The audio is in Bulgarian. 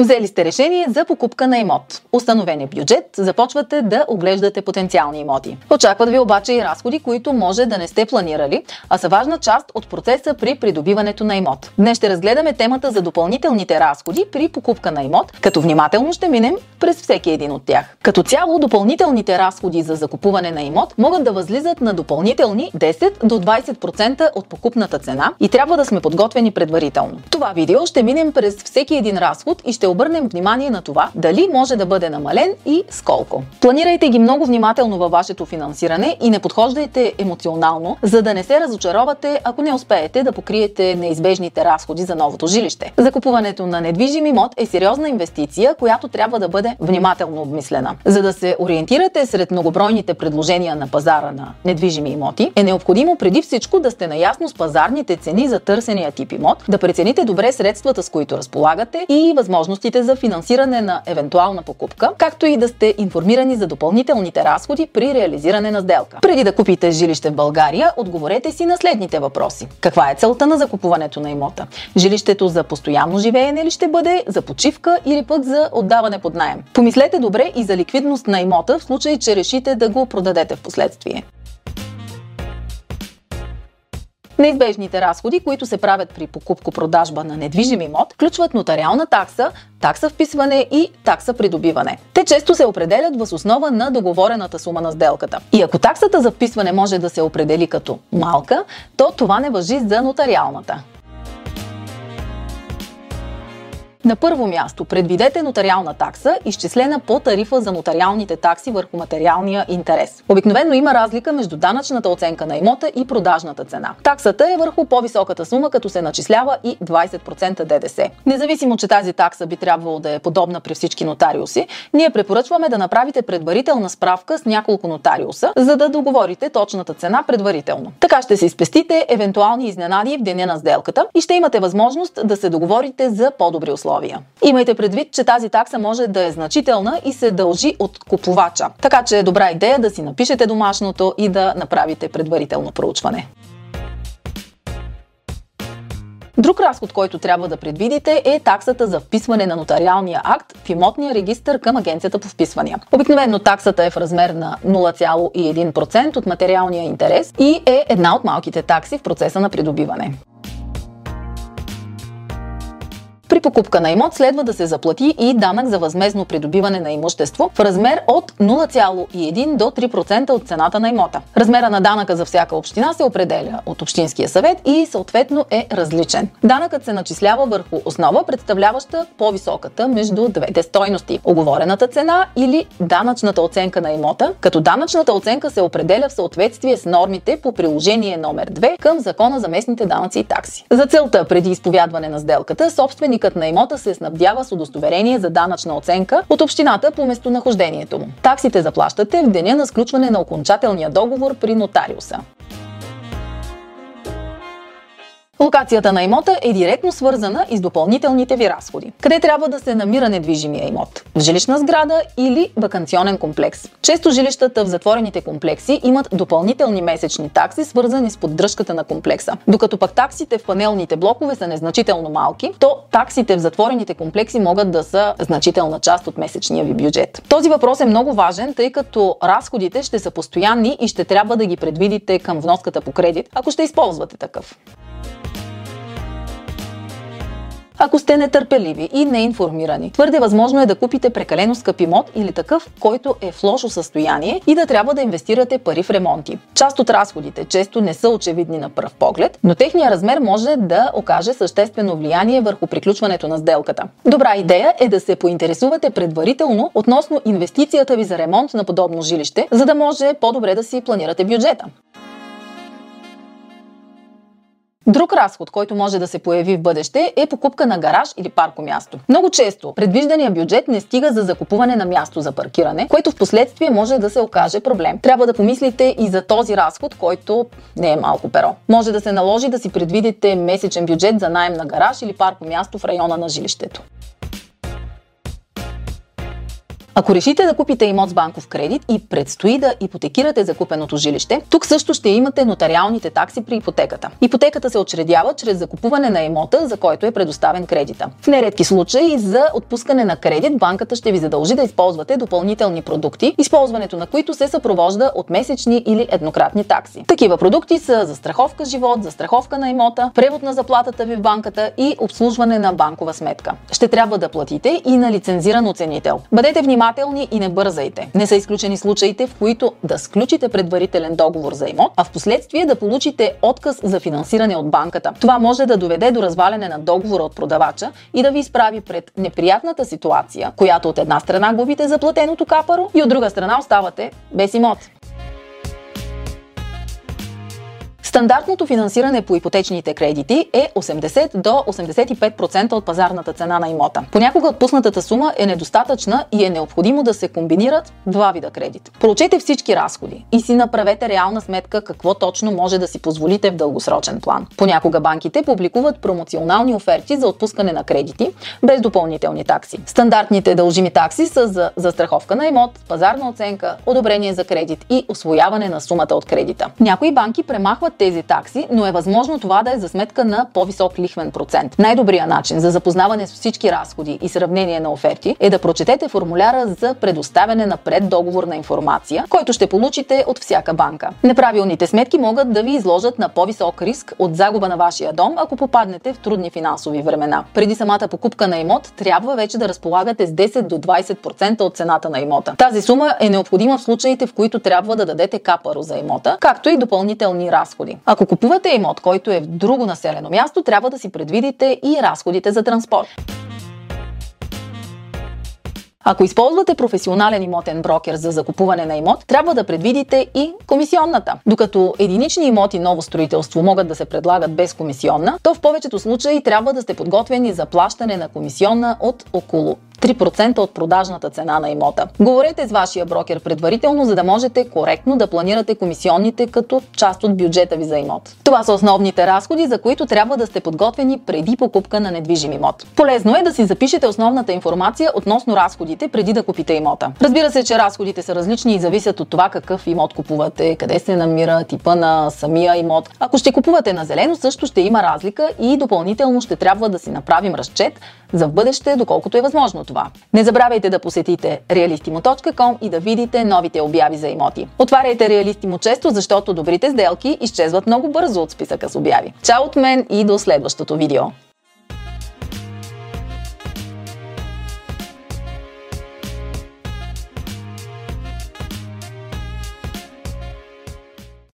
Взели сте решение за покупка на имот. Установен е бюджет, започвате да оглеждате потенциални имоти. Очакват ви обаче и разходи, които може да не сте планирали, а са важна част от процеса при придобиването на имот. Днес ще разгледаме темата за допълнителните разходи при покупка на имот, като внимателно ще минем през всеки един от тях. Като цяло, допълнителните разходи за закупуване на имот могат да възлизат на допълнителни 10 до 20% от покупната цена и трябва да сме подготвени предварително. Това видео ще минем през всеки един разход и ще обърнем внимание на това дали може да бъде намален и с колко. Планирайте ги много внимателно във вашето финансиране и не подхождайте емоционално, за да не се разочаровате, ако не успеете да покриете неизбежните разходи за новото жилище. Закупуването на недвижим имот е сериозна инвестиция, която трябва да бъде внимателно обмислена. За да се ориентирате сред многобройните предложения на пазара на недвижими имоти, е необходимо преди всичко да сте наясно с пазарните цени за търсения тип имот, да прецените добре средствата, с които разполагате и възможно възможностите за финансиране на евентуална покупка, както и да сте информирани за допълнителните разходи при реализиране на сделка. Преди да купите жилище в България, отговорете си на следните въпроси. Каква е целта на закупуването на имота? Жилището за постоянно живеене ли ще бъде, за почивка или пък за отдаване под найем? Помислете добре и за ликвидност на имота в случай, че решите да го продадете в последствие. Неизбежните разходи, които се правят при покупко-продажба на недвижим имот, включват нотариална такса, такса вписване и такса придобиване. Те често се определят въз основа на договорената сума на сделката. И ако таксата за вписване може да се определи като малка, то това не въжи за нотариалната. На първо място, предвидете нотариална такса, изчислена по тарифа за нотариалните такси върху материалния интерес. Обикновено има разлика между данъчната оценка на имота и продажната цена. Таксата е върху по-високата сума, като се начислява и 20% ДДС. Независимо, че тази такса би трябвало да е подобна при всички нотариуси, ние препоръчваме да направите предварителна справка с няколко нотариуса, за да договорите точната цена предварително. Така ще си спестите евентуални изненади в деня на сделката и ще имате възможност да се договорите за по-добри условия условия. Имайте предвид, че тази такса може да е значителна и се дължи от купувача. Така че е добра идея да си напишете домашното и да направите предварително проучване. Друг разход, който трябва да предвидите е таксата за вписване на нотариалния акт в имотния регистр към Агенцията по вписвания. Обикновено таксата е в размер на 0,1% от материалния интерес и е една от малките такси в процеса на придобиване. Покупка на имот следва да се заплати и данък за възмезно придобиване на имущество в размер от 0,1 до 3% от цената на имота. Размера на данъка за всяка община се определя от Общинския съвет и съответно е различен. Данъкът се начислява върху основа, представляваща по-високата между двете стойности – оговорената цена или данъчната оценка на имота, като данъчната оценка се определя в съответствие с нормите по приложение номер 2 към Закона за местните данъци и такси. За целта, преди изповядване на сделката, собственик собственикът на имота се снабдява с удостоверение за данъчна оценка от общината по местонахождението му. Таксите заплащате в деня на сключване на окончателния договор при нотариуса. Локацията на имота е директно свързана и с допълнителните ви разходи. Къде трябва да се намира недвижимия имот? В жилищна сграда или вакансионен комплекс? Често жилищата в затворените комплекси имат допълнителни месечни такси, свързани с поддръжката на комплекса. Докато пък таксите в панелните блокове са незначително малки, то таксите в затворените комплекси могат да са значителна част от месечния ви бюджет. Този въпрос е много важен, тъй като разходите ще са постоянни и ще трябва да ги предвидите към вноската по кредит, ако ще използвате такъв. Ако сте нетърпеливи и неинформирани. Твърде възможно е да купите прекалено скъп имот или такъв, който е в лошо състояние и да трябва да инвестирате пари в ремонти. Част от разходите често не са очевидни на пръв поглед, но техния размер може да окаже съществено влияние върху приключването на сделката. Добра идея е да се поинтересувате предварително относно инвестицията ви за ремонт на подобно жилище, за да може по-добре да си планирате бюджета. Друг разход, който може да се появи в бъдеще е покупка на гараж или парко място. Много често предвиждания бюджет не стига за закупуване на място за паркиране, което в последствие може да се окаже проблем. Трябва да помислите и за този разход, който не е малко перо. Може да се наложи да си предвидите месечен бюджет за найем на гараж или парко място в района на жилището. Ако решите да купите имот с банков кредит и предстои да ипотекирате закупеното жилище, тук също ще имате нотариалните такси при ипотеката. Ипотеката се очредява чрез закупуване на имота, за който е предоставен кредита. В нередки случаи за отпускане на кредит банката ще ви задължи да използвате допълнителни продукти, използването на които се съпровожда от месечни или еднократни такси. Такива продукти са застраховка живот, застраховка на имота, превод на заплатата ви в банката и обслужване на банкова сметка. Ще трябва да платите и на лицензиран оценител. Бъдете внимателни и не бързайте. Не са изключени случаите, в които да сключите предварителен договор за имот, а в последствие да получите отказ за финансиране от банката. Това може да доведе до разваляне на договора от продавача и да ви изправи пред неприятната ситуация, която от една страна губите заплатеното капаро и от друга страна оставате без имот. Стандартното финансиране по ипотечните кредити е 80 до 85% от пазарната цена на имота. Понякога отпуснатата сума е недостатъчна и е необходимо да се комбинират два вида кредит. Проучете всички разходи и си направете реална сметка какво точно може да си позволите в дългосрочен план. Понякога банките публикуват промоционални оферти за отпускане на кредити без допълнителни такси. Стандартните дължими такси са за застраховка на имот, пазарна оценка, одобрение за кредит и освояване на сумата от кредита. Някои банки премахват тези такси, но е възможно това да е за сметка на по-висок лихвен процент. Най-добрият начин за запознаване с всички разходи и сравнение на оферти е да прочетете формуляра за предоставяне на преддоговорна информация, който ще получите от всяка банка. Неправилните сметки могат да ви изложат на по-висок риск от загуба на вашия дом, ако попаднете в трудни финансови времена. Преди самата покупка на имот трябва вече да разполагате с 10 до 20% от цената на имота. Тази сума е необходима в случаите, в които трябва да дадете капаро за имота, както и допълнителни разходи разходи. Ако купувате имот, който е в друго населено място, трябва да си предвидите и разходите за транспорт. Ако използвате професионален имотен брокер за закупуване на имот, трябва да предвидите и комисионната. Докато единични имоти ново строителство могат да се предлагат без комисионна, то в повечето случаи трябва да сте подготвени за плащане на комисионна от около 3% от продажната цена на имота. Говорете с вашия брокер предварително, за да можете коректно да планирате комисионните като част от бюджета ви за имот. Това са основните разходи, за които трябва да сте подготвени преди покупка на недвижим имот. Полезно е да си запишете основната информация относно разходите преди да купите имота. Разбира се, че разходите са различни и зависят от това какъв имот купувате, къде се намира, типа на самия имот. Ако ще купувате на зелено, също ще има разлика и допълнително ще трябва да си направим разчет за в бъдеще, доколкото е възможно това. Не забравяйте да посетите realistimo.com и да видите новите обяви за имоти. Отваряйте Realistimo често, защото добрите сделки изчезват много бързо от списъка с обяви. Чао от мен и до следващото видео!